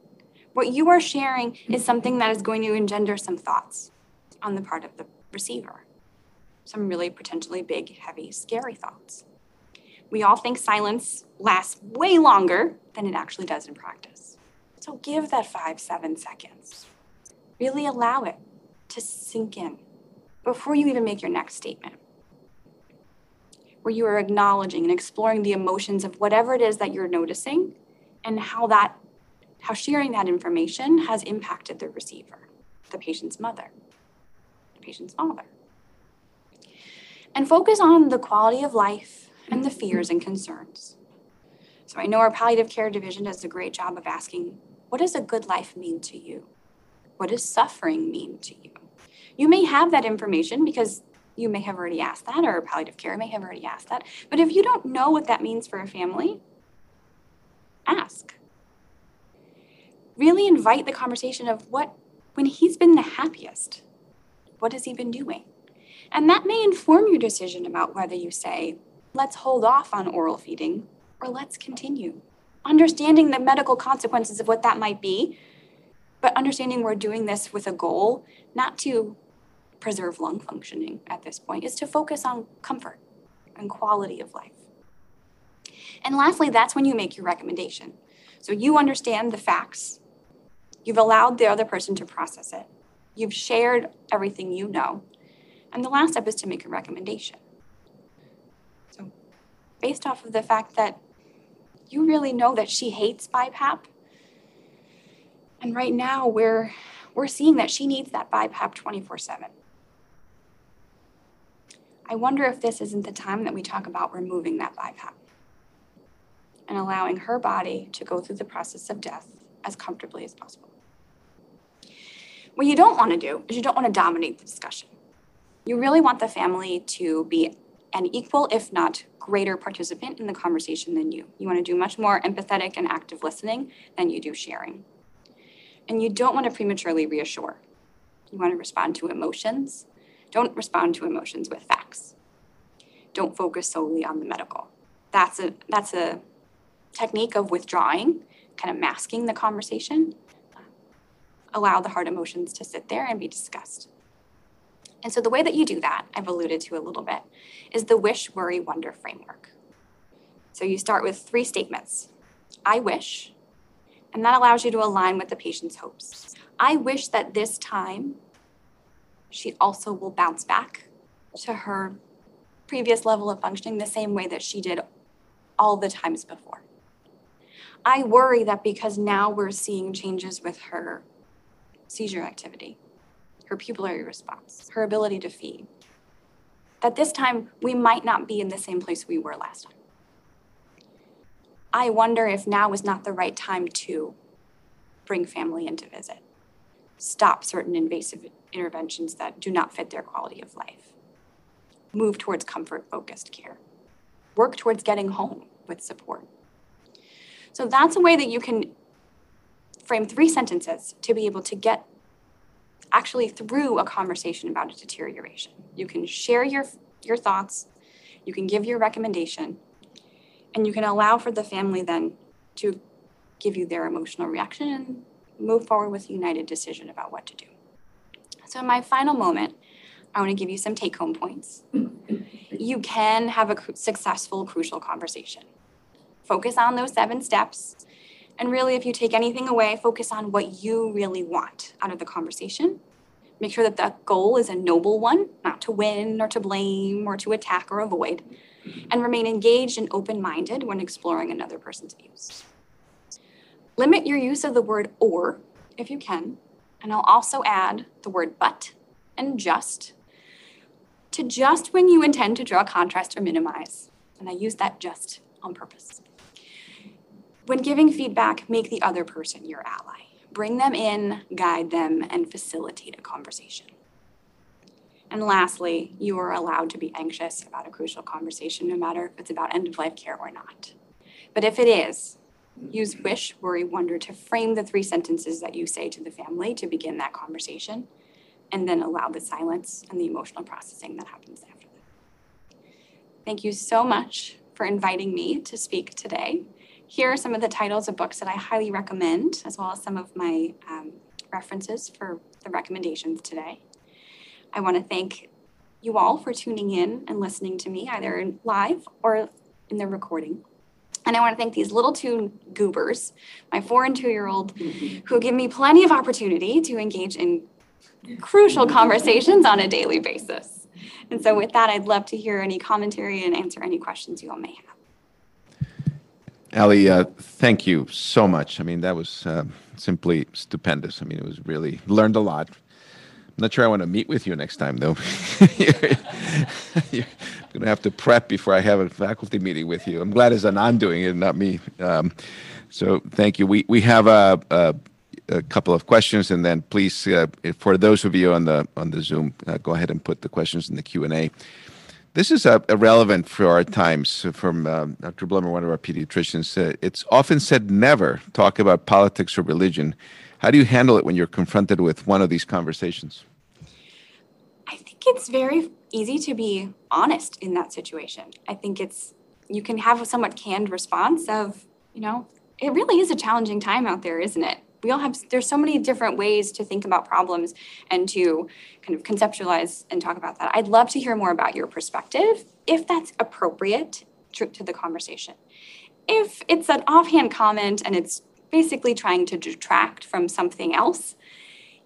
What you are sharing is something that is going to engender some thoughts on the part of the receiver. some really potentially big, heavy, scary thoughts. We all think silence lasts way longer than it actually does in practice. So give that five, seven seconds. Really allow it to sink in before you even make your next statement. Where you are acknowledging and exploring the emotions of whatever it is that you're noticing and how that how sharing that information has impacted the receiver, the patient's mother, the patient's father. And focus on the quality of life and the fears and concerns. So I know our palliative care division does a great job of asking, what does a good life mean to you? What does suffering mean to you? You may have that information because you may have already asked that, or palliative care may have already asked that. But if you don't know what that means for a family, ask. Really invite the conversation of what, when he's been the happiest, what has he been doing? And that may inform your decision about whether you say, let's hold off on oral feeding or let's continue. Understanding the medical consequences of what that might be, but understanding we're doing this with a goal not to preserve lung functioning at this point, is to focus on comfort and quality of life. And lastly, that's when you make your recommendation. So you understand the facts, you've allowed the other person to process it, you've shared everything you know, and the last step is to make a recommendation. So, based off of the fact that you really know that she hates BiPAP, and right now we're we're seeing that she needs that BiPAP 24 7. I wonder if this isn't the time that we talk about removing that BiPAP and allowing her body to go through the process of death as comfortably as possible. What you don't want to do is you don't want to dominate the discussion. You really want the family to be an equal, if not greater, participant in the conversation than you. You want to do much more empathetic and active listening than you do sharing. And you don't want to prematurely reassure. You want to respond to emotions don't respond to emotions with facts. Don't focus solely on the medical. That's a that's a technique of withdrawing, kind of masking the conversation. Allow the hard emotions to sit there and be discussed. And so the way that you do that, I've alluded to a little bit, is the wish, worry, wonder framework. So you start with three statements. I wish, and that allows you to align with the patient's hopes. I wish that this time she also will bounce back to her previous level of functioning the same way that she did all the times before. I worry that because now we're seeing changes with her seizure activity, her pupillary response, her ability to feed, that this time we might not be in the same place we were last time. I wonder if now is not the right time to bring family in to visit, stop certain invasive interventions that do not fit their quality of life. Move towards comfort focused care. Work towards getting home with support. So that's a way that you can frame three sentences to be able to get actually through a conversation about a deterioration. You can share your, your thoughts, you can give your recommendation, and you can allow for the family then to give you their emotional reaction move forward with a united decision about what to do. So, in my final moment, I want to give you some take home points. You can have a successful, crucial conversation. Focus on those seven steps. And really, if you take anything away, focus on what you really want out of the conversation. Make sure that the goal is a noble one, not to win or to blame or to attack or avoid. And remain engaged and open minded when exploring another person's views. Limit your use of the word or if you can, and I'll also add the word but and just to just when you intend to draw contrast or minimize. And I use that just on purpose. When giving feedback, make the other person your ally. Bring them in, guide them, and facilitate a conversation. And lastly, you are allowed to be anxious about a crucial conversation, no matter if it's about end of life care or not. But if it is, Use wish, worry, wonder to frame the three sentences that you say to the family to begin that conversation, and then allow the silence and the emotional processing that happens after that. Thank you so much for inviting me to speak today. Here are some of the titles of books that I highly recommend, as well as some of my um, references for the recommendations today. I want to thank you all for tuning in and listening to me, either live or in the recording. And I want to thank these little two goobers, my four and two year old, who give me plenty of opportunity to engage in crucial conversations on a daily basis. And so, with that, I'd love to hear any commentary and answer any questions you all may have. Ali, uh, thank you so much. I mean, that was uh, simply stupendous. I mean, it was really learned a lot. I'm not sure I want to meet with you next time, though. [laughs] you're going to have to prep before I have a faculty meeting with you. I'm glad it's Anand doing it, not me. Um, so thank you. We we have a, a, a couple of questions, and then please, uh, for those of you on the on the Zoom, uh, go ahead and put the questions in the Q and A. This is uh, relevant for our times. From um, Dr. Blummer, one of our pediatricians, uh, it's often said never talk about politics or religion. How do you handle it when you're confronted with one of these conversations? I think it's very easy to be honest in that situation. I think it's you can have a somewhat canned response of, you know, it really is a challenging time out there, isn't it? We all have there's so many different ways to think about problems and to kind of conceptualize and talk about that. I'd love to hear more about your perspective if that's appropriate to, to the conversation. If it's an offhand comment and it's basically trying to detract from something else,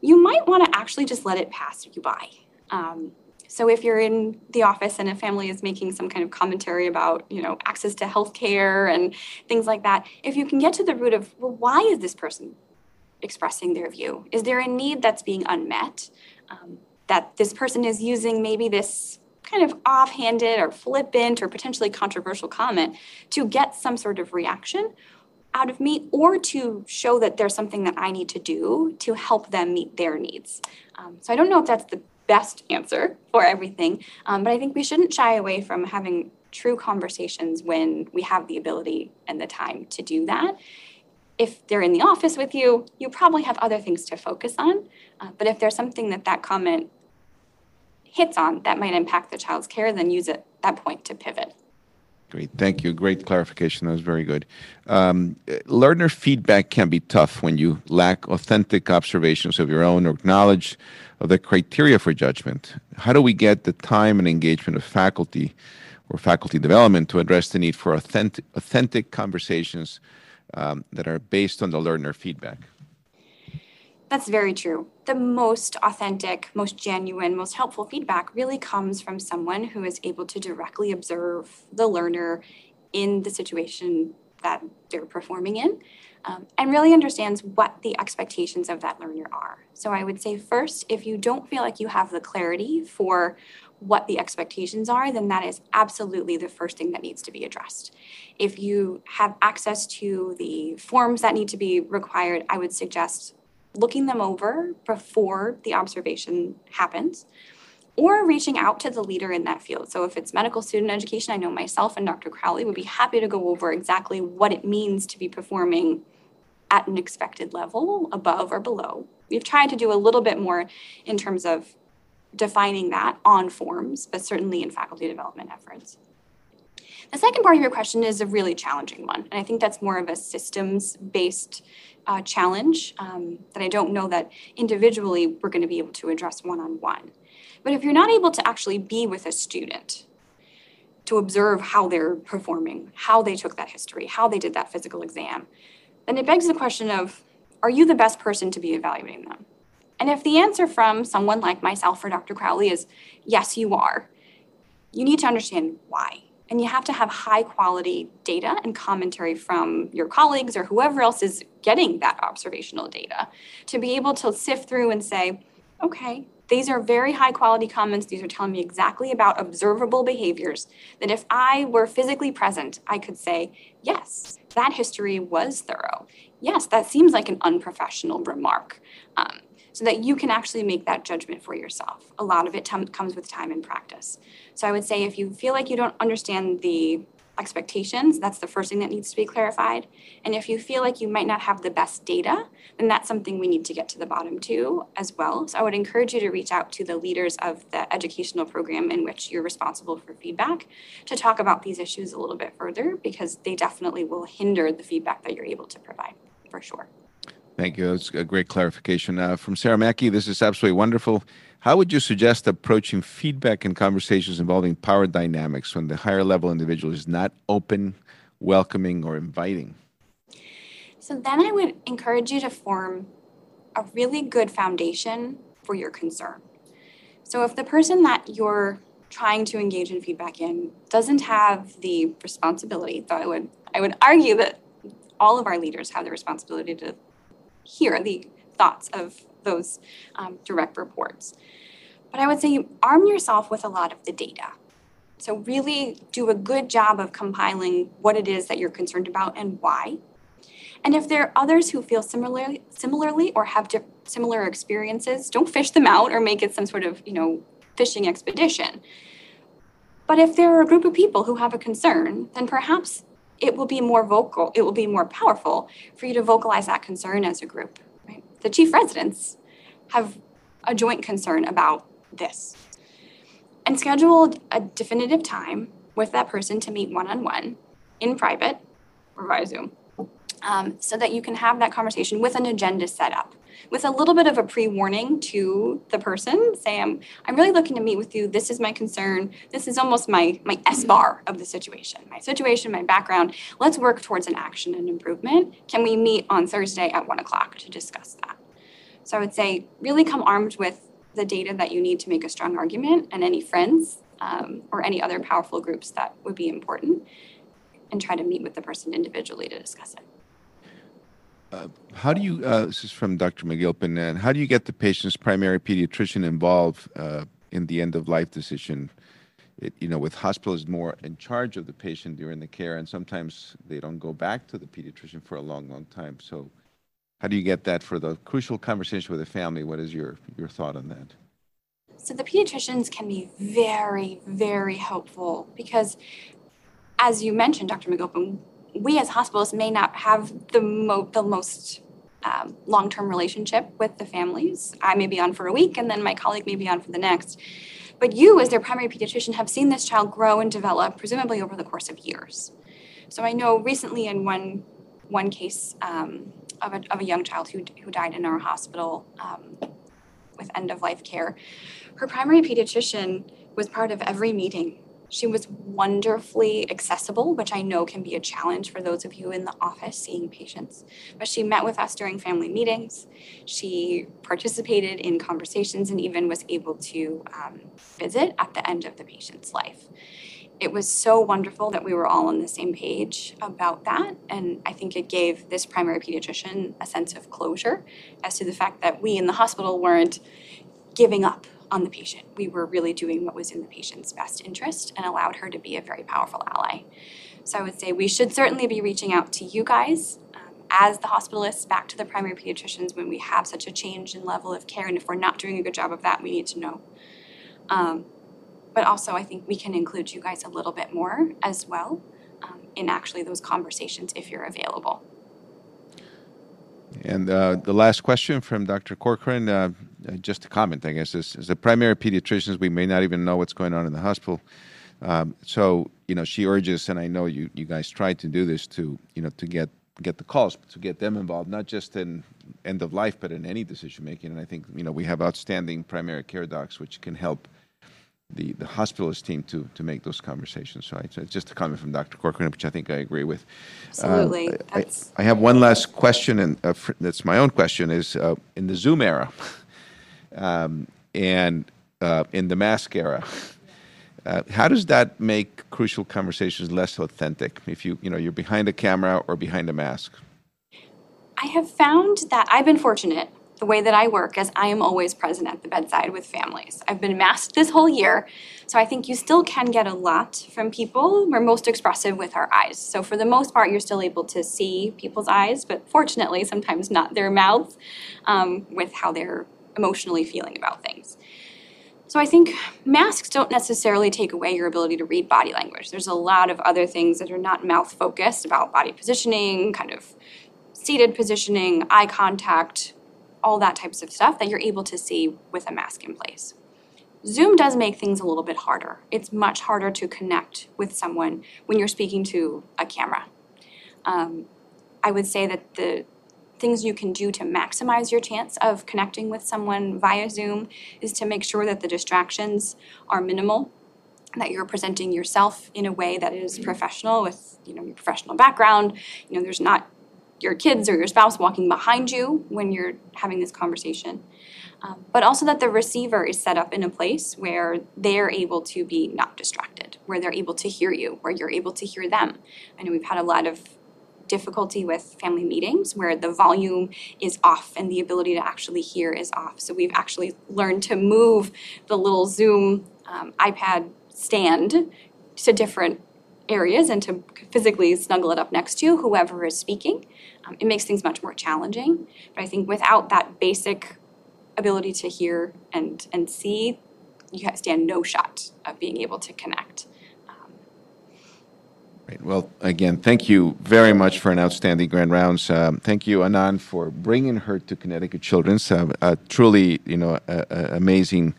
you might want to actually just let it pass you by. Um, so if you're in the office and a family is making some kind of commentary about, you know, access to healthcare and things like that, if you can get to the root of, well, why is this person expressing their view? Is there a need that's being unmet? Um, that this person is using maybe this kind of offhanded or flippant or potentially controversial comment to get some sort of reaction out of me or to show that there's something that I need to do to help them meet their needs. Um, so I don't know if that's the best answer for everything. Um, but I think we shouldn't shy away from having true conversations when we have the ability and the time to do that. If they're in the office with you, you probably have other things to focus on. Uh, but if there's something that that comment hits on that might impact the child's care, then use it that point to pivot. Great, thank you. Great clarification. That was very good. Um, learner feedback can be tough when you lack authentic observations of your own or knowledge of the criteria for judgment. How do we get the time and engagement of faculty or faculty development to address the need for authentic, authentic conversations um, that are based on the learner feedback? That's very true. The most authentic, most genuine, most helpful feedback really comes from someone who is able to directly observe the learner in the situation that they're performing in um, and really understands what the expectations of that learner are. So I would say, first, if you don't feel like you have the clarity for what the expectations are, then that is absolutely the first thing that needs to be addressed. If you have access to the forms that need to be required, I would suggest looking them over before the observation happens or reaching out to the leader in that field. So if it's medical student education, I know myself and Dr. Crowley would be happy to go over exactly what it means to be performing at an expected level, above or below. We've tried to do a little bit more in terms of defining that on forms, but certainly in faculty development efforts. The second part of your question is a really challenging one, and I think that's more of a systems-based uh, challenge um, that I don't know that individually we're going to be able to address one-on-one. But if you're not able to actually be with a student to observe how they're performing, how they took that history, how they did that physical exam, then it begs the question of are you the best person to be evaluating them? And if the answer from someone like myself or Dr. Crowley is yes, you are, you need to understand why. And you have to have high quality data and commentary from your colleagues or whoever else is getting that observational data to be able to sift through and say, okay, these are very high quality comments. These are telling me exactly about observable behaviors that if I were physically present, I could say, yes, that history was thorough. Yes, that seems like an unprofessional remark. Um, so that you can actually make that judgment for yourself. A lot of it t- comes with time and practice. So I would say if you feel like you don't understand the expectations, that's the first thing that needs to be clarified. And if you feel like you might not have the best data, then that's something we need to get to the bottom to as well. So I would encourage you to reach out to the leaders of the educational program in which you're responsible for feedback to talk about these issues a little bit further because they definitely will hinder the feedback that you're able to provide for sure. Thank you. That's a great clarification. Uh, from Sarah Mackey, this is absolutely wonderful. How would you suggest approaching feedback in conversations involving power dynamics when the higher level individual is not open, welcoming, or inviting? So then I would encourage you to form a really good foundation for your concern. So if the person that you're trying to engage in feedback in doesn't have the responsibility, though I would I would argue that all of our leaders have the responsibility to hear the thoughts of those um, direct reports. But I would say arm yourself with a lot of the data. So really do a good job of compiling what it is that you're concerned about and why. And if there are others who feel similarly, similarly or have di- similar experiences, don't fish them out or make it some sort of, you know, fishing expedition. But if there are a group of people who have a concern, then perhaps it will be more vocal, it will be more powerful for you to vocalize that concern as a group. Right? The chief residents have a joint concern about this. And schedule a definitive time with that person to meet one on one in private or via Zoom um, so that you can have that conversation with an agenda set up with a little bit of a pre-warning to the person say i'm i'm really looking to meet with you. This is my concern. This is almost my my SBAR of the situation my situation my background. Let's work towards an action and improvement. Can we meet on thursday at one o'clock to discuss that? So i would say really come armed with the data that you need to make a strong argument and any friends um, or any other powerful groups that would be important and try to meet with the person individually to discuss it How do you, uh, this is from Dr. McGilpin, and how do you get the patient's primary pediatrician involved uh, in the end of life decision? It, you know, with hospitalists more in charge of the patient during the care, and sometimes they don't go back to the pediatrician for a long, long time. So, how do you get that for the crucial conversation with the family? What is your your thought on that? So the pediatricians can be very, very helpful because, as you mentioned, Dr. McGilpin, we as hospitalists may not have the, mo- the most um, long-term relationship with the families. I may be on for a week, and then my colleague may be on for the next. But you, as their primary pediatrician, have seen this child grow and develop, presumably over the course of years. So I know recently in one one case um, of, a, of a young child who, who died in our hospital um, with end of life care, her primary pediatrician was part of every meeting. She was wonderfully accessible, which I know can be a challenge for those of you in the office seeing patients. But she met with us during family meetings. She participated in conversations and even was able to um, visit at the end of the patient's life. It was so wonderful that we were all on the same page about that. And I think it gave this primary pediatrician a sense of closure as to the fact that we in the hospital weren't giving up on the patient. We were really doing what was in the patient's best interest and allowed her to be a very powerful ally. So I would say we should certainly be reaching out to you guys um, as the hospitalists back to the primary pediatricians when we have such a change in level of care. And if we're not doing a good job of that, we need to know. Um, but also, I think we can include you guys a little bit more as well um, in actually those conversations if you're available. And uh, the last question from Dr. Corcoran, uh, uh, just a comment, I guess, is, as a primary pediatricians, we may not even know what's going on in the hospital. Um, so, you know, she urges, and I know you, you guys try to do this to, you know, to get get the calls, to get them involved, not just in end of life, but in any decision making. And I think, you know, we have outstanding primary care docs, which can help the, the hospitalist team to, to make those conversations. So it's it's just a comment from Dr. Corcoran, which I think I agree with. Absolutely. Um, I- I have one last question, and uh, fr- that's my own question, is uh, in the Zoom era [laughs] um, and uh, in the mask era, [laughs] uh, how does that make crucial conversations less authentic if you, you know, you're behind a camera or behind a mask? I have found that I've been fortunate the way that I work as I am always present at the bedside with families. I've been masked this whole year, so I think you still can get a lot from people. We're most expressive with our eyes. So for the most part, you're still able to see people's eyes, but fortunately, sometimes not their mouths um, with how they're emotionally feeling about things. So I think masks don't necessarily take away your ability to read body language. There's a lot of other things that are not mouth focused about body positioning, kind of seated positioning, eye contact, all that types of stuff that you're able to see with a mask in place. Zoom does make things a little bit harder. It's much harder to connect with someone when you're speaking to a camera. Um, I would say that the things you can do to maximize your chance of connecting with someone via Zoom is to make sure that the distractions are minimal, that you're presenting yourself in a way that is professional with, you know, your professional background. You know, there's not your kids or your spouse walking behind you when you're having this conversation. Um, but also that the receiver is set up in a place where they're able to be not distracted, where they're able to hear you, where you're able to hear them. I know we've had a lot of difficulty with family meetings where the volume is off and the ability to actually hear is off. So we've actually learned to move the little Zoom um, iPad stand to different areas and to physically snuggle it up next to whoever is speaking. Um, it makes things much more challenging. But I think without that basic ability to hear and and see, you stand no shot of being able to connect. Great. Well, again, thank you very much for an outstanding Grand Rounds. Um, thank you, Anand, for bringing her to Connecticut Children's. Uh, uh, truly, you know, a, a amazing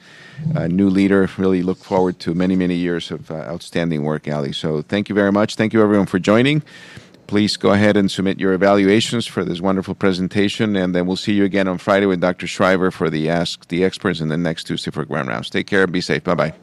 uh, new leader. Really look forward to many, many years of uh, outstanding work, Ali. So thank you very much. Thank you, everyone, for joining. Please go ahead and submit your evaluations for this wonderful presentation, and then we'll see you again on Friday with Dr. Shriver for the Ask the Experts, and then next Tuesday for Grand Rounds. Take care and be safe. Bye bye.